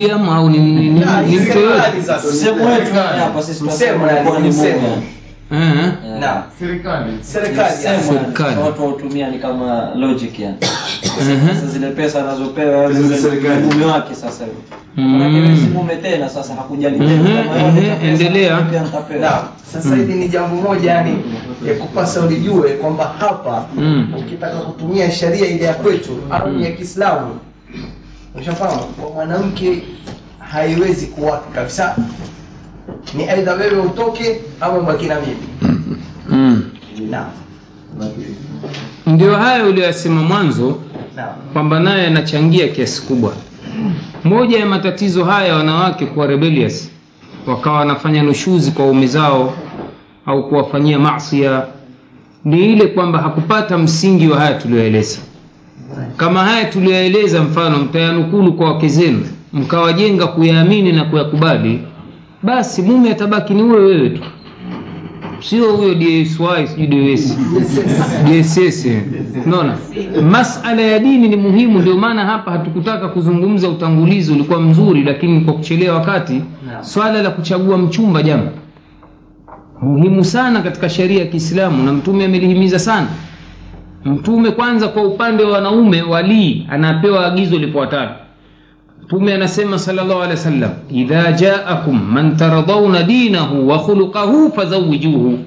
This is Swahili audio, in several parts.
Au ni, mtu ni eh, Naam. serikali serikali Msemo, yani. Serikali. watu wautumia ni kama logic yani. Sasa zile pesa anazopewa mume wake sasa. Mm. Mume tena sasa hakujali Mhm, mhm, pesa, endelea. Sasa hivi ni jambo moja yani ya kupasa ulijue kwamba hapa Mm. ukitaka kutumia sheria ile ya kwetu au ya Kiislamu ushafahamu kwa mwanamke haiwezi kuwaka kabisa ni aidha wewe utoke ama ubaki na mimi. Mm. naam ndio hayo uliyosema mwanzo kwamba naye yanachangia kiasi kubwa. Moja ya matatizo haya ya wanawake kuwa rebellious wakawa wanafanya nushuzi kwa ume zao au kuwafanyia masia ni ile kwamba hakupata msingi wa haya tuliyoeleza kama haya tuliyoeleza mfano mtayanukulu kwa wake zenu mkawajenga kuyaamini na kuyakubali basi mume atabaki ni uwe wewe tu. Sio huyo DSY sijui DSS unaona? Masala ya dini ni muhimu ndio maana hapa hatukutaka kuzungumza utangulizi ulikuwa mzuri lakini kwa kuchelewa wakati swala la kuchagua mchumba jambo. Muhimu sana katika sheria ya Kiislamu na mtume amelihimiza sana mtume kwanza kwa upande wa wanaume walii anapewa agizo lifuatalo. Mtume anasema sallallahu alaihi wasallam idha jaakum man taradhauna dinahu wa khuluqahu fazawijuhu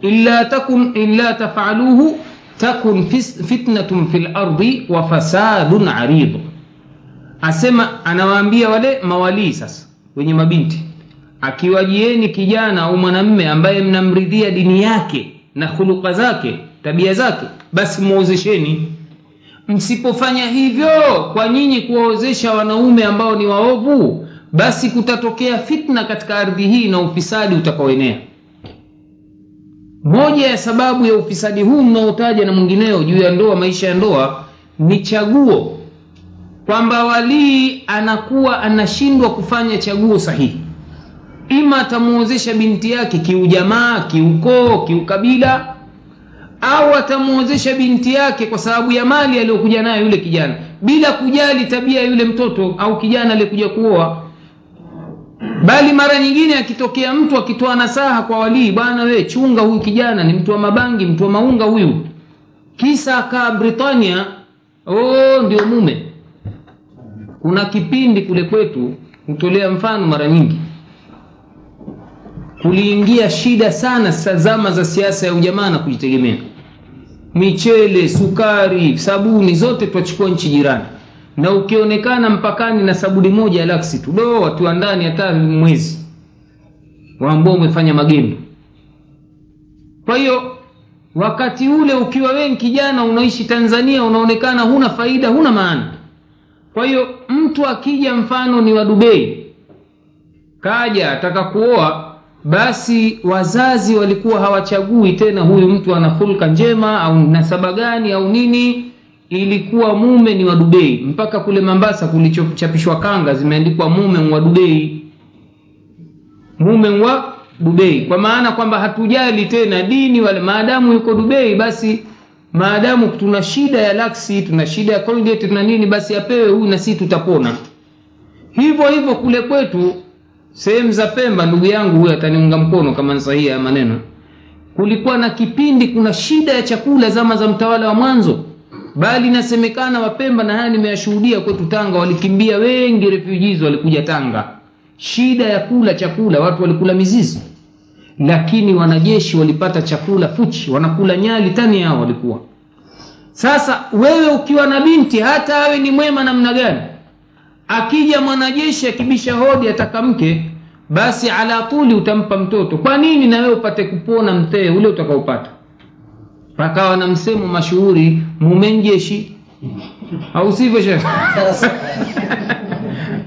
illa takun illa taf'aluhu takun fitnatun fi lardi wa fasadun arid. Asema anawaambia wale mawalii sasa wenye mabinti akiwajieni kijana au mwanamme ambaye mnamridhia dini yake na khuluqa zake tabia zake. Basi muozesheni. Msipofanya hivyo kwa nyinyi kuwaozesha wanaume ambao ni waovu basi kutatokea fitna katika ardhi hii na ufisadi utakaoenea. Moja ya sababu ya ufisadi huu mnaotaja na mwingineo juu ya ndoa maisha ya ndoa ni chaguo. Kwamba walii anakuwa anashindwa kufanya chaguo sahihi. Ima atamuozesha binti yake kiujamaa kiukoo kiukabila au atamuozesha binti yake kwa sababu ya mali aliyokuja nayo yule kijana bila kujali tabia ya yule mtoto au kijana aliyekuja kuoa. Bali mara nyingine akitokea mtu akitoa nasaha kwa walii bwana we chunga huyu kijana ni mtu wa mabangi mtu wa maunga huyu. Kisa akaa britania oh ndio mume. Kuna kipindi kule kwetu hutolea mfano mara nyingi. Kuliingia shida sana sazama za siasa ya ujamaa na kujitegemea michele sukari sabuni zote twachukua nchi jirani. Na ukionekana mpakani na sabuni moja ya laksi tu do watu wa ndani hata mwezi waambao umefanya magendo. Kwa hiyo wakati ule ukiwa wewe kijana unaishi tanzania unaonekana huna faida huna maana. Kwa hiyo mtu akija mfano ni wa dubei kaja ataka kuoa basi wazazi walikuwa hawachagui tena huyu mtu ana fulka njema au nasaba gani au nini. Ilikuwa mume ni wa dubei. Mpaka kule mambasa kulichochapishwa kanga zimeandikwa mume wa dubei. Mume wa dubei. Kwa maana kwamba hatujali tena dini wale maadamu yuko dubei basi maadamu tuna shida ya laksi tuna shida ya colgate tuna nini basi apewe huyu na sisi tutapona. Hivyo hivyo kule kwetu sehemu za pemba ndugu yangu huyo ataniunga mkono kama ni ya maneno. Kulikuwa na kipindi kuna shida ya chakula zama za mtawala wa mwanzo. Bali inasemekana wapemba na haya nimeyashuhudia kwetu tanga walikimbia wengi refugees walikuja tanga. Shida ya kula chakula watu walikula mizizi. Lakini wanajeshi walipata chakula fuchi wanakula nyali tani yao walikuwa. Sasa wewe ukiwa na binti hata awe ni mwema namna gani akija mwanajeshi akibisha hodi ataka mke basi ala tuli utampa mtoto. Kwa nini na wewe upate kupona mtee ule utakaopata? Pakawa na msemo mashuhuri mumenjeshi au sivyo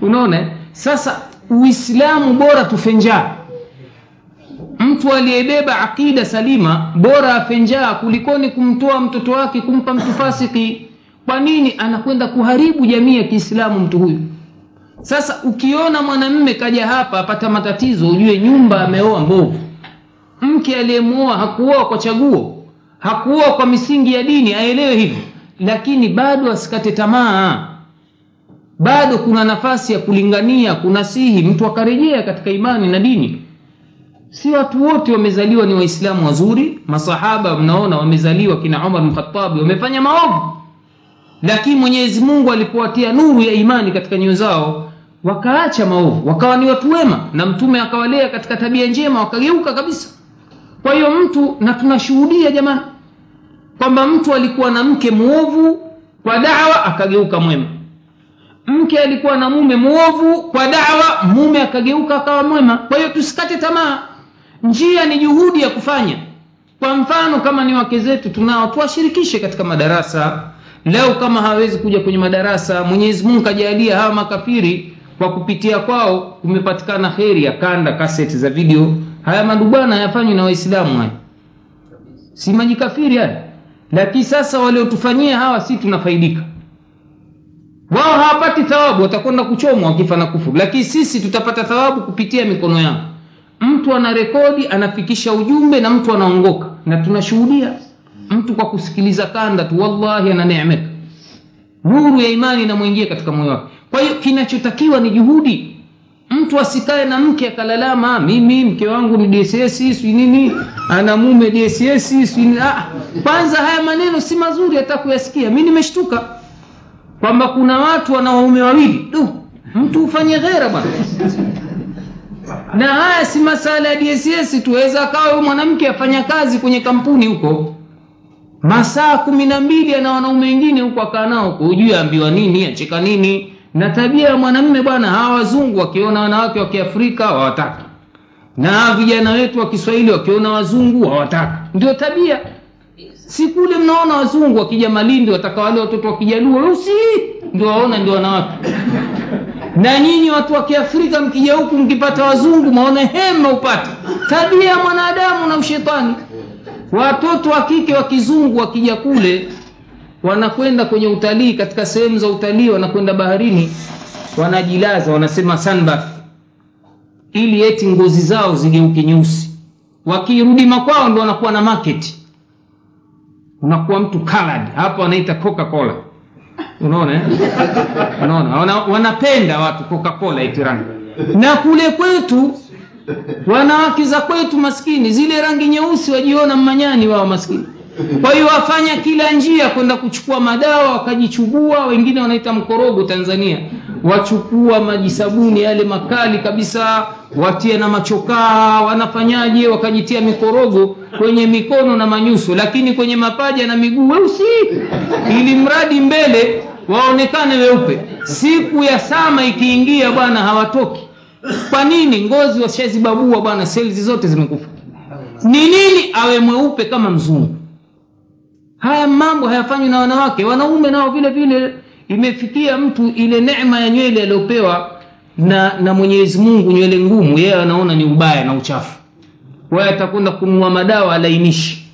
unaona? Sasa uislamu bora tufenjaa mtu aliyebeba aqida salima bora afenjaa kulikoni kumtoa mtoto wake kumpa mtu fasiki kwa nini anakwenda kuharibu jamii ya kiislamu mtu huyu? Sasa ukiona mwanamme kaja hapa apata matatizo ujue nyumba ameoa mbovu. Mke aliyemwoa hakuoa kwa chaguo hakuoa kwa misingi ya dini aelewe hivyo lakini bado asikate tamaa. Bado kuna nafasi ya kulingania kunasihi. Mtu akarejea katika imani na dini. Si watu wote wamezaliwa ni waislamu wazuri. Masahaba mnaona wamezaliwa kina umar mkhatabi wamefanya maovu lakini mwenyezi mungu alipowatia nuru ya imani katika nyoyo zao wakaacha maovu wakawa ni watu wema na mtume akawalea katika tabia njema wakageuka kabisa. Kwa hiyo mtu na tunashuhudia jamani kwamba mtu alikuwa na mke mwovu kwa dawa akageuka mwema. Mke alikuwa na mume mwovu kwa dawa mume akageuka akawa mwema. Kwa hiyo tusikate tamaa. Njia ni juhudi ya kufanya. Kwa mfano kama ni wake zetu tunao tuwashirikishe katika madarasa leo kama hawezi kuja kwenye madarasa mwenyezi mungu kajalia hawa makafiri kwa kupitia kwao kumepatikana kheri ya kanda kaseti za video. Haya madubana hayafanywi na waislamu haya. Si majikafiri haya? Lakini sasa waliotufanyia hawa si tunafaidika. Wao hawapati thawabu watakwenda kuchomwa wakifa na kufuru. Lakini sisi tutapata thawabu kupitia mikono yao. Mtu ana rekodi anafikisha ujumbe na mtu anaongoka. Na tunashuhudia mtu kwa kusikiliza kanda tu wallahi ananeemeka nuru ya imani inamwingia katika moyo wake. Kwa hiyo kinachotakiwa ni juhudi. Mtu asikae na mke akalalama mimi mke wangu ni dss sijui nini? Ana mume dss sijui ah, kwanza haya maneno si mazuri hata kuyasikia. Mi nimeshtuka kwamba kuna watu wana waume wawili. Du mtu ufanye ghera bwana. Na haya si masala ya dss tuweza akawa mwanamke afanya kazi kwenye kampuni huko masaa kumi na mbili ana wanaume wengine huku akaa nao hujui aambiwa nini acheka nini. Na tabia ya mwanamme bwana hawa wazungu wakiona wanawake wa kiafrika hawataki. Na vijana wetu wa kiswahili wakiona wazungu hawataki. Ndio tabia. Si kule mnaona wazungu wakija malindi wataka wale watoto wakijalua usi ndio waona ndio wanawake. Na nyinyi watu wa kiafrika mkija huku mkipata wazungu maone hema upate. Tabia ya mwanadamu na ushetani watoto wa kike wa kizungu wakija kule wanakwenda kwenye utalii katika sehemu za utalii wanakwenda baharini wanajilaza wanasema sunbath ili eti ngozi zao zigeuke nyeusi. Wakirudi makwao ndo wanakuwa na market. Unakuwa mtu colored. Hapa wanaita coca cola unaona eh? unaona. Wanapenda watu coca cola rangi. Na kule kwetu wanawake za kwetu maskini zile rangi nyeusi wajiona mmanyani wao maskini. Kwa hiyo wafanya kila njia kwenda kuchukua madawa wakajichubua wengine wanaita mkorogo tanzania. Wachukua maji sabuni yale makali kabisa watie na machokaa wanafanyaje? Wakajitia mikorogo kwenye mikono na manyuso lakini kwenye mapaja na miguu weusi. Ili mradi mbele waonekane weupe. Siku ya sama ikiingia bwana hawatoki kwa nini? Ngozi washazibabua bwana seli zote zimekufa. Ni nini awe mweupe kama mzungu? Haya mambo hayafanywi na wanawake. Wanaume nao vile vile imefikia mtu ile neema ya nywele aliyopewa na na mwenyezi mungu nywele ngumu. Yeye anaona ni ubaya na uchafu. Kwa atakwenda kununua madawa alainishi.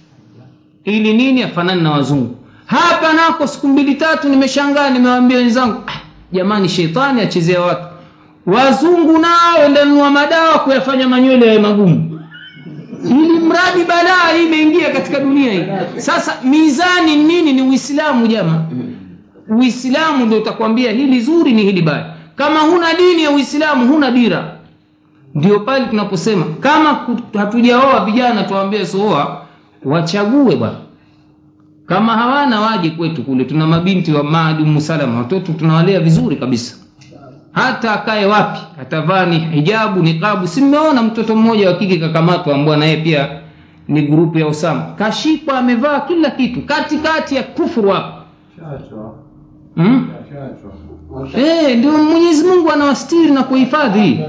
Ili nini? Afanani na wazungu. Hapa nako siku mbili tatu nimeshangaa nimewambia wenzangu ah, jamani sheitani achezea watu wazungu nao endanunua madawa kuyafanya manywele yawe magumu. Ili mradi balaa imeingia katika dunia hii. Sasa mizani nini ni uislamu jama uislamu ndio utakwambia hili zuri ni hili baya. Kama huna dini ya uislamu huna dira. Ndio pale tunaposema kama hatujaoa vijana tuwaambie sooa wachague bwana. Kama hawana waje kwetu kule. Tuna mabinti wa maadumu salama watoto tunawalea vizuri kabisa hata akae wapi? Atavaa ni hijabu niqabu. Si mmeona mtoto mmoja wa kike kakamatwa ambao naye pia ni grupu ya usama kashikwa amevaa kila kitu. Katikati ya kufuru hapo. Hmm? e, ndio mwenyezi mungu anawastiri na kuhifadhi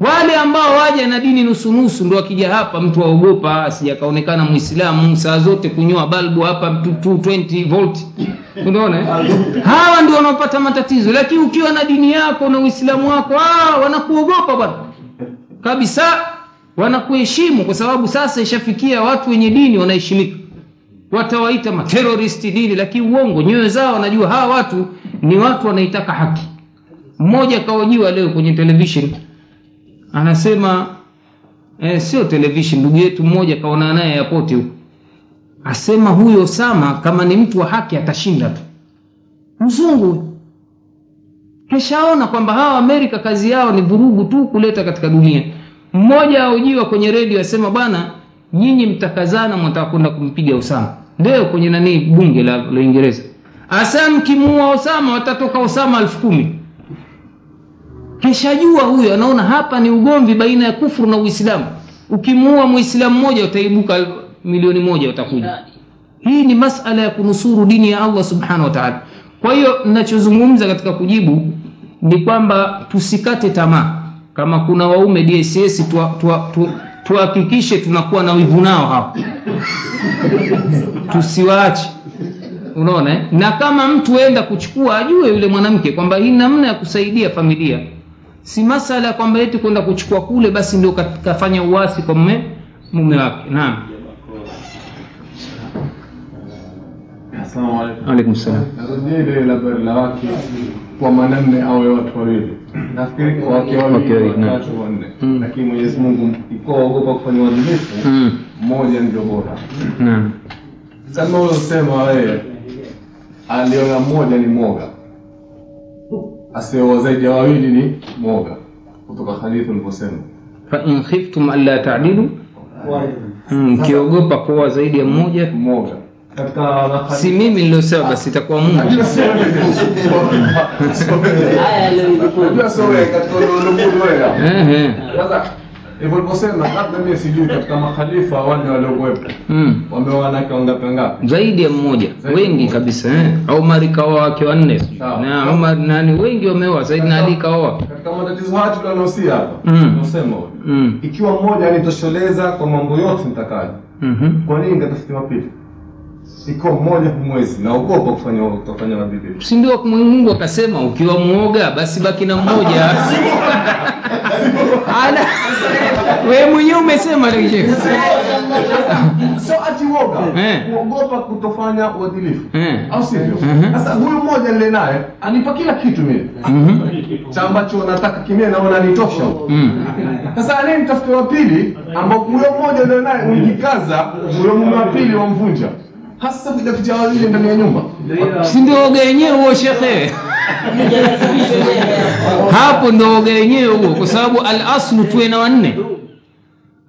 wale ambao waja na dini nusunusu ndo akija hapa mtu aogopa sijakaonekana mwislamu saa zote kunyoa balbu hapa 220 volt. Unaona eh? hawa ndio wanaopata matatizo. Lakini ukiwa na dini yako na uislamu wako ah, wanakuogopa bwana. Kabisa wanakuheshimu kwa sababu sasa ishafikia watu wenye dini wanaheshimika. Watawaita materoristi nini lakini uongo. Nyoyo zao wanajua hawa watu ni watu wanaitaka haki. Mmoja kaojiwa leo kwenye television anasema eh, sio television ndugu yetu mmoja kaona naye yapoti huko. Asema huyo Osama kama ni mtu wa haki atashinda tu. Mzungu keshaona kwamba hawa amerika kazi yao ni vurugu tu kuleta katika dunia. Mmoja aujiwa kwenye redio asema bwana nyinyi mtakazana mwataka kwenda kumpiga usama leo kwenye nanii bunge la la uingereza. Asa mkimuua osama watatoka osama elfu kumi kishajua huyo anaona hapa ni ugomvi baina ya kufuru na uislamu. Ukimuua muislamu mmoja utaibuka milioni moja utakuja. Hii ni masala ya kunusuru dini ya allah subhanahu wa taala. Kwa hiyo nachozungumza katika kujibu ni kwamba tusikate tamaa. Kama kuna waume dss tuhakikishe tunakuwa na wivu nao hapo tusiwaache. Unaona eh? na kama mtu enda kuchukua ajue yule mwanamke kwamba hii namna ya kusaidia familia si masala kwamba eti kwenda kuchukua kule basi ndio kafanya uasi kwa mume mume wake naam alaikum. alaikum salam Narudia ile la habari la wake kwa mwanamume awe watu wawili. Nafikiri kwa wake Wake wawili wawili, watatu wanne. Lakini Mwenyezi Mungu iko ogopa kufanya uadilifu, mmoja ndio bora. naam Kama ulosema wewe aliona mmoja ni mwoga. Asioa zaidi ya wawili ni mwoga. Kutoka hadithi ulivyosema. fa in khiftum alla ta'dilu Mm, mkiogopa kuoa zaidi ya mmoja Mwoga. Si mimi niliosema basi itakuwa mungu Ulivyosema, labda sijui katika makhalifa wale waliokuwepo mm. wamewanake wangapi wangapi? zaidi ya mmoja wengi kabisa eh. Umar kaoa wake wanne na Umar nani wengi wameoa zaidi na Ali kaoa Katika matatizo haya tulionahusia hapa Mm. tunasema mm. ikiwa mmoja anitosheleza kwa mambo yote nitakayo, mm kwa nini nikatafutiwa pili? moja mmoja mwezi naogopa kufanya kufanya mabibi si ndio Mungu akasema ukiwa mwoga basi baki na mmoja ana wewe mwenyewe umesema so ati woga, Eh. kuogopa kutofanya uadilifu, Eh. au sivyo? Mhm. Sasa huyu mmoja nile naye anipa kila kitu mimi Mhm. cha ambacho nataka kimie, naona nitosha. Mm. Sasa anaye mtafute wa pili, ambao huyo mmoja nile naye ukikaza, huyo mume wa pili wamvunja. Hasa kuja kuja wawili ndani ya nyumba. si ndio oga yenyewe huo shekhe hapo ndo oga yenyewe huo kwa sababu alaslu tuwe na wanne.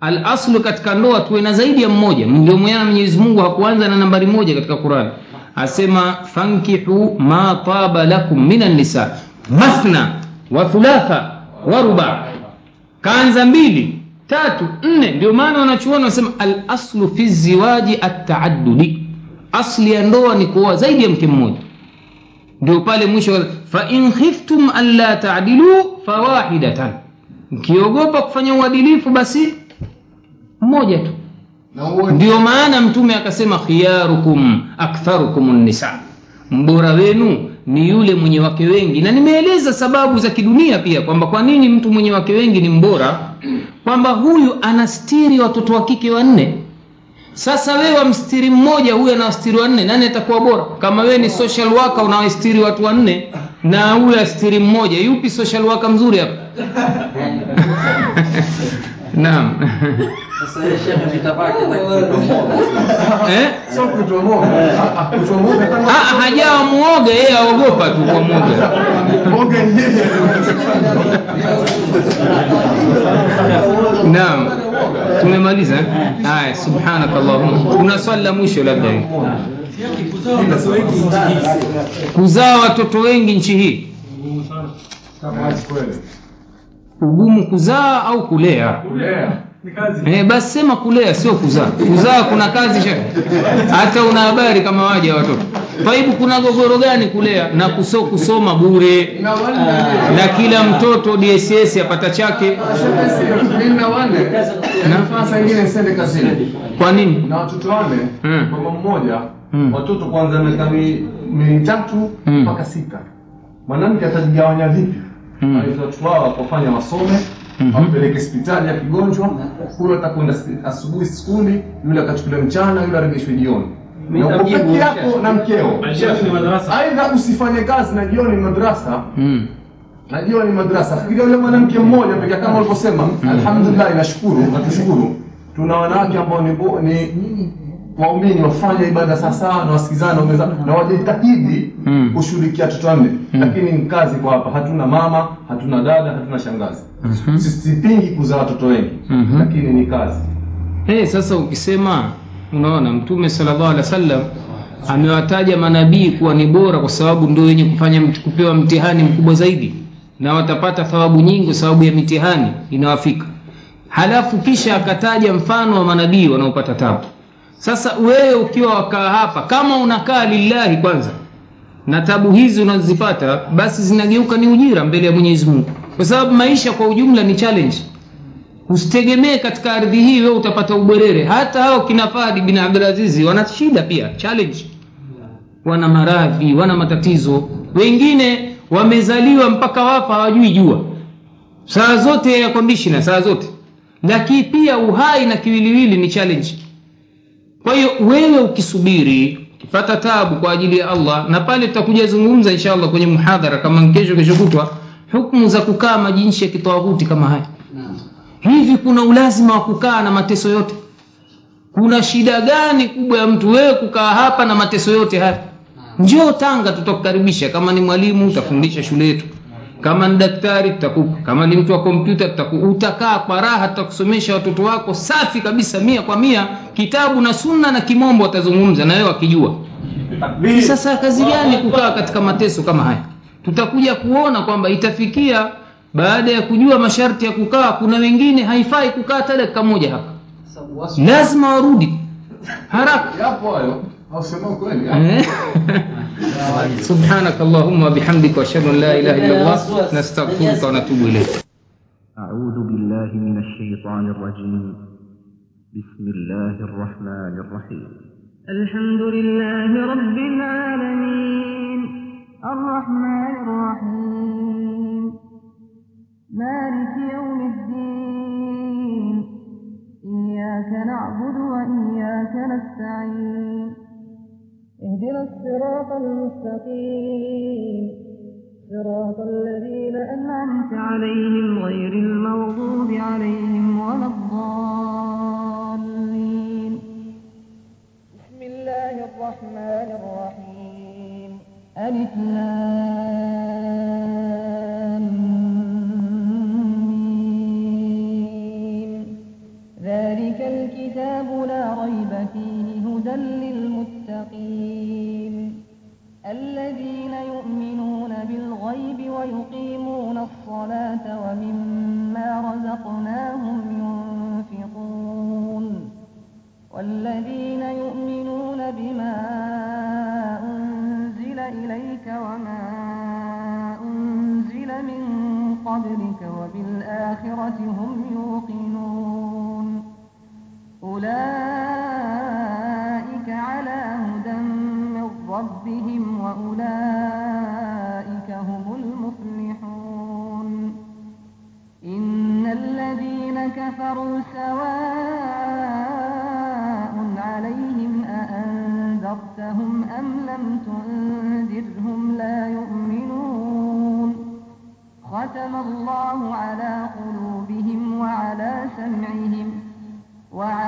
Alaslu katika ndoa tuwe na zaidi ya mmoja. Ndio mwenyewe Mwenyezi Mungu hakuanza na nambari moja katika qurani asema fankihu ma taba lakum minan nisa mathna wa thulatha wa ruba. Kaanza mbili tatu nne. Ndio maana wanachuoni wanasema alaslu fi ziwaji at-taaddudi asli ya ndoa ni kuoa zaidi ya mke mmoja. Ndio pale mwisho fa in khiftum alla ta'dilu fawahidatan. Mkiogopa kufanya uadilifu basi mmoja tu. Ndio maana mtume akasema khiyarukum aktharukum nisa mbora wenu ni yule mwenye wake wengi. Na nimeeleza sababu za kidunia pia kwamba kwa nini mtu mwenye wake wengi ni mbora. Kwamba huyu anastiri watoto wa kike wanne sasa wewe wamstiri mmoja huyu anawastiri wanne nani atakuwa bora? Kama wewe ni social worker unawastiri watu wanne na huyu astiri mmoja. Yupi social worker mzuri hapa? Naam Hajawa mwoga yeye aogopa tu kwa yeye. naam. Tumemaliza eh? subhanak subhanakallahumma. Kuna swali la mwisho labda kuzaa watoto wengi nchi hii ugumu kuzaa au kulea Kulea. Eh, basi sema kulea sio kuzaa kuzaa kuna kazi shekhe hata una habari kama waja watoto taibu kuna gogoro gani kulea na kuso, kusoma bure Na kila mtoto dss apata chake kazini. kwa nini Na watoto wale mama mmoja, Mm. watoto kwanza miaka mi- mitatu Mm. mpaka sita. Mwanamke atajigawanya vipi? Wale watoto wao wasome, Mhm. wampeleke hospitali ya kigonjwa, huyo atakwenda asubuhi skuli, yule akachukuliwa mchana, yule arejeshwe jioni. Na uko peke yako na mkeo. Aidha usifanye kazi na jioni madrasa, mm. na jioni madrasa. Fikiria yule mwanamke mmoja pekee kama ulivyosema, alhamdulillah, nashukuru natushukuru. Tuna wanawake ambao ni, waumini wafanye ibada sawasawa na wasikizane umeza na wajitahidi Mm. kushughulikia watoto wanne. Lakini ni kazi kwa hapa hatuna mama hatuna dada hatuna shangazi. Mhm. sipingi kuzaa watoto wengi Mhm. lakini ni kazi. Hey, sasa ukisema unaona mtume sallallahu alaihi wasallam amewataja manabii kuwa ni bora kwa sababu ndio wenye kufanya kupewa mtihani mkubwa zaidi. Na watapata thawabu nyingi kwa sababu ya mitihani inawafika. Halafu kisha akataja mfano wa manabii wanaopata tabu sasa wewe ukiwa wakaa hapa kama unakaa lillahi kwanza na tabu hizi unazozipata basi zinageuka ni ujira mbele ya mwenyezi mungu. Kwa sababu maisha kwa ujumla ni challenge. Usitegemee katika ardhi hii wewe utapata ubwerere hata hao kinafadi bin abdulazizi wana shida pia challenge. Wana maradhi wana matatizo. Wengine wamezaliwa mpaka wafa hawajui jua. Saa zote ya conditioner saa zote. Lakini pia uhai na kiwiliwili ni challenge kwa hiyo wewe ukisubiri ukipata tabu kwa ajili ya Allah na pale tutakuja zungumza inshallah kwenye muhadhara kama kesho kesho hukumu za kukaa majinshi ya kitawaghuti kama haya. Hivi kuna ulazima wa kukaa na mateso yote? Kuna shida gani kubwa ya mtu wewe kukaa hapa na mateso yote haya? Njoo tanga tutakukaribisha. Kama ni mwalimu utafundisha shule yetu kama ni daktari tutakupa. Kama ni mtu wa kompyuta tutakupa. Utakaa kwa raha tutakusomesha watoto wako safi kabisa mia kwa mia. Kitabu na sunna na kimombo watazungumza na wewe wakijua. Sasa kazi gani kukaa katika mateso kama haya? Tutakuja kuona kwamba itafikia baada ya kujua masharti ya kukaa kuna wengine haifai kukaa hata dakika moja hapa. Lazima warudi. Haraka سبحانك اللهم وبحمدك وأشهد أن لا إله إلا الله نستغفرك ونتوب إليك. أعوذ بالله من الشيطان الرجيم. بسم الله الرحمن الرحيم. الحمد لله رب العالمين. الرحمن الرحيم. مالك يوم الدين. إياك نعبد وإياك نستعين. اهدنا الصراط المستقيم. صراط الذين أنعمت عليهم غير كفروا سواء عليهم أأنذرتهم أم لم تنذرهم لا يؤمنون. ختم الله على قلوبهم وعلى سمعهم وعلى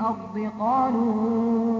الأرض قالوا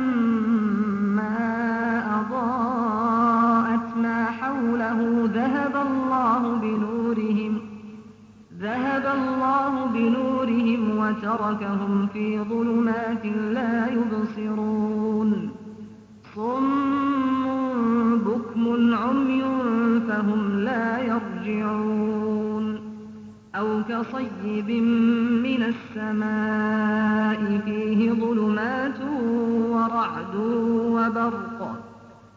حوله ذهب الله بنورهم ذهب الله بنورهم وتركهم في ظلمات لا يبصرون صم بكم عمي فهم لا يرجعون أو كصيب من السماء فيه ظلمات ورعد وبرق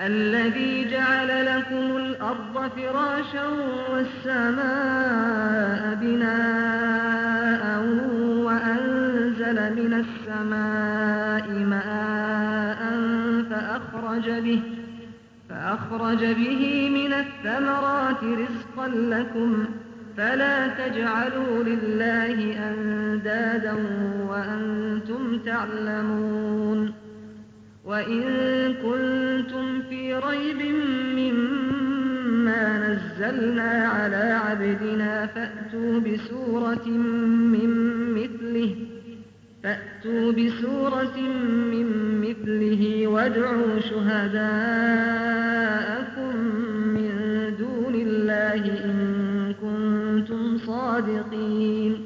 الذي جعل لكم الأرض فراشا والسماء بناء وأنزل من السماء ماء فأخرج به فأخرج به من الثمرات رزقا لكم فلا تجعلوا لله أندادا وأنتم تعلمون وإن كنتم في ريب مما نزلنا على عبدنا فأتوا بسورة من مثله وادعوا شهداءكم من دون الله إن كنتم صادقين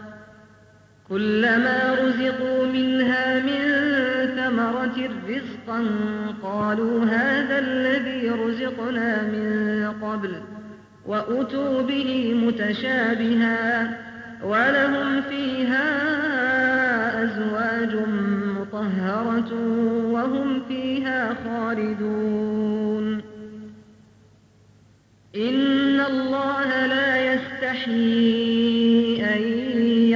كلما رزقوا منها من ثمرة رزقا قالوا هذا الذي رزقنا من قبل وأتوا به متشابها ولهم فيها أزواج مطهرة وهم فيها خالدون. إن الله لا يستحيي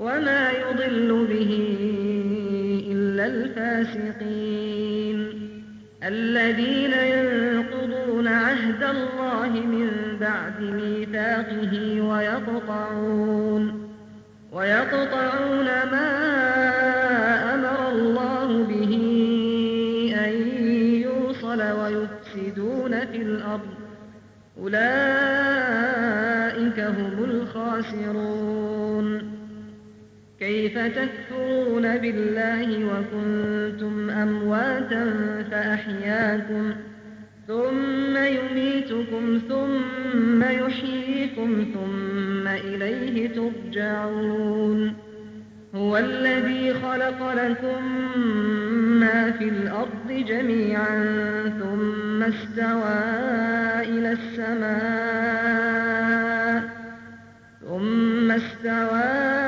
وما يضل به إلا الفاسقين الذين ينقضون عهد الله من بعد ميثاقه ويقطعون ويقطعون ما أمر الله به أن يوصل ويفسدون في الأرض أولئك هم الخاسرون كيف تكفرون بالله وكنتم أمواتا فأحياكم ثم يميتكم ثم يحييكم ثم إليه ترجعون هو الذي خلق لكم ما في الأرض جميعا ثم استوى إلى السماء ثم استوى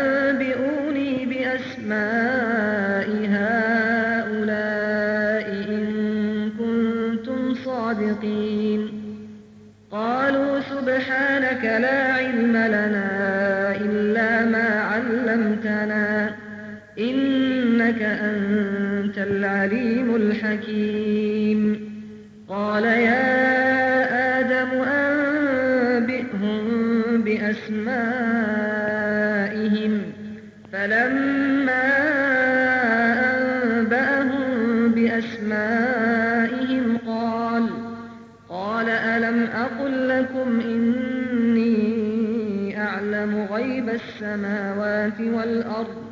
العليم الحكيم. قال يا آدم أنبئهم بأسمائهم. فلما أنبأهم بأسمائهم قال قال ألم أقل لكم إني أعلم غيب السماوات والأرض؟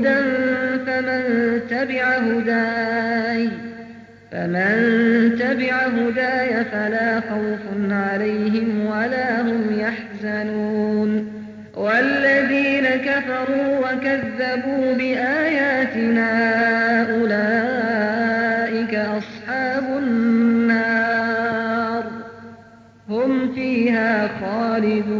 هدى فمن تبع هداي فمن تبع هداي فلا خوف عليهم ولا هم يحزنون والذين كفروا وكذبوا بآياتنا أولئك أصحاب النار هم فيها خالدون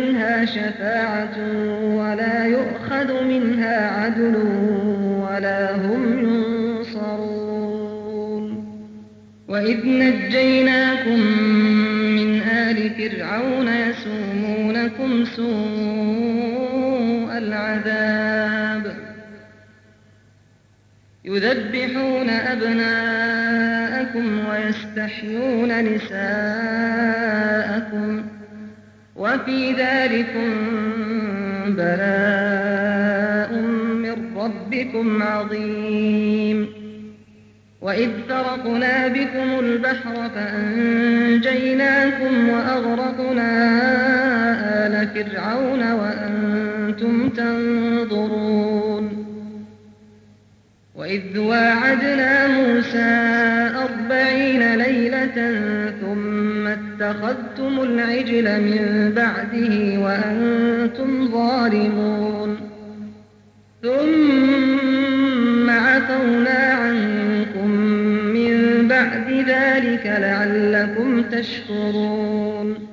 شفاعة ولا يؤخذ منها عدل ولا هم ينصرون. وإذ نجيناكم من آل فرعون يسومونكم سوء العذاب. يذبحون أبناءكم ويستحيون نساءكم. وفي ذلكم بلاء من ربكم عظيم. وإذ فرقنا بكم البحر فأنجيناكم وأغرقنا آل فرعون وأنتم تنظرون. وإذ واعدنا موسى اتخذتم العجل من بعده وأنتم ظالمون. ثم عفونا عنكم من بعد ذلك لعلكم تشكرون.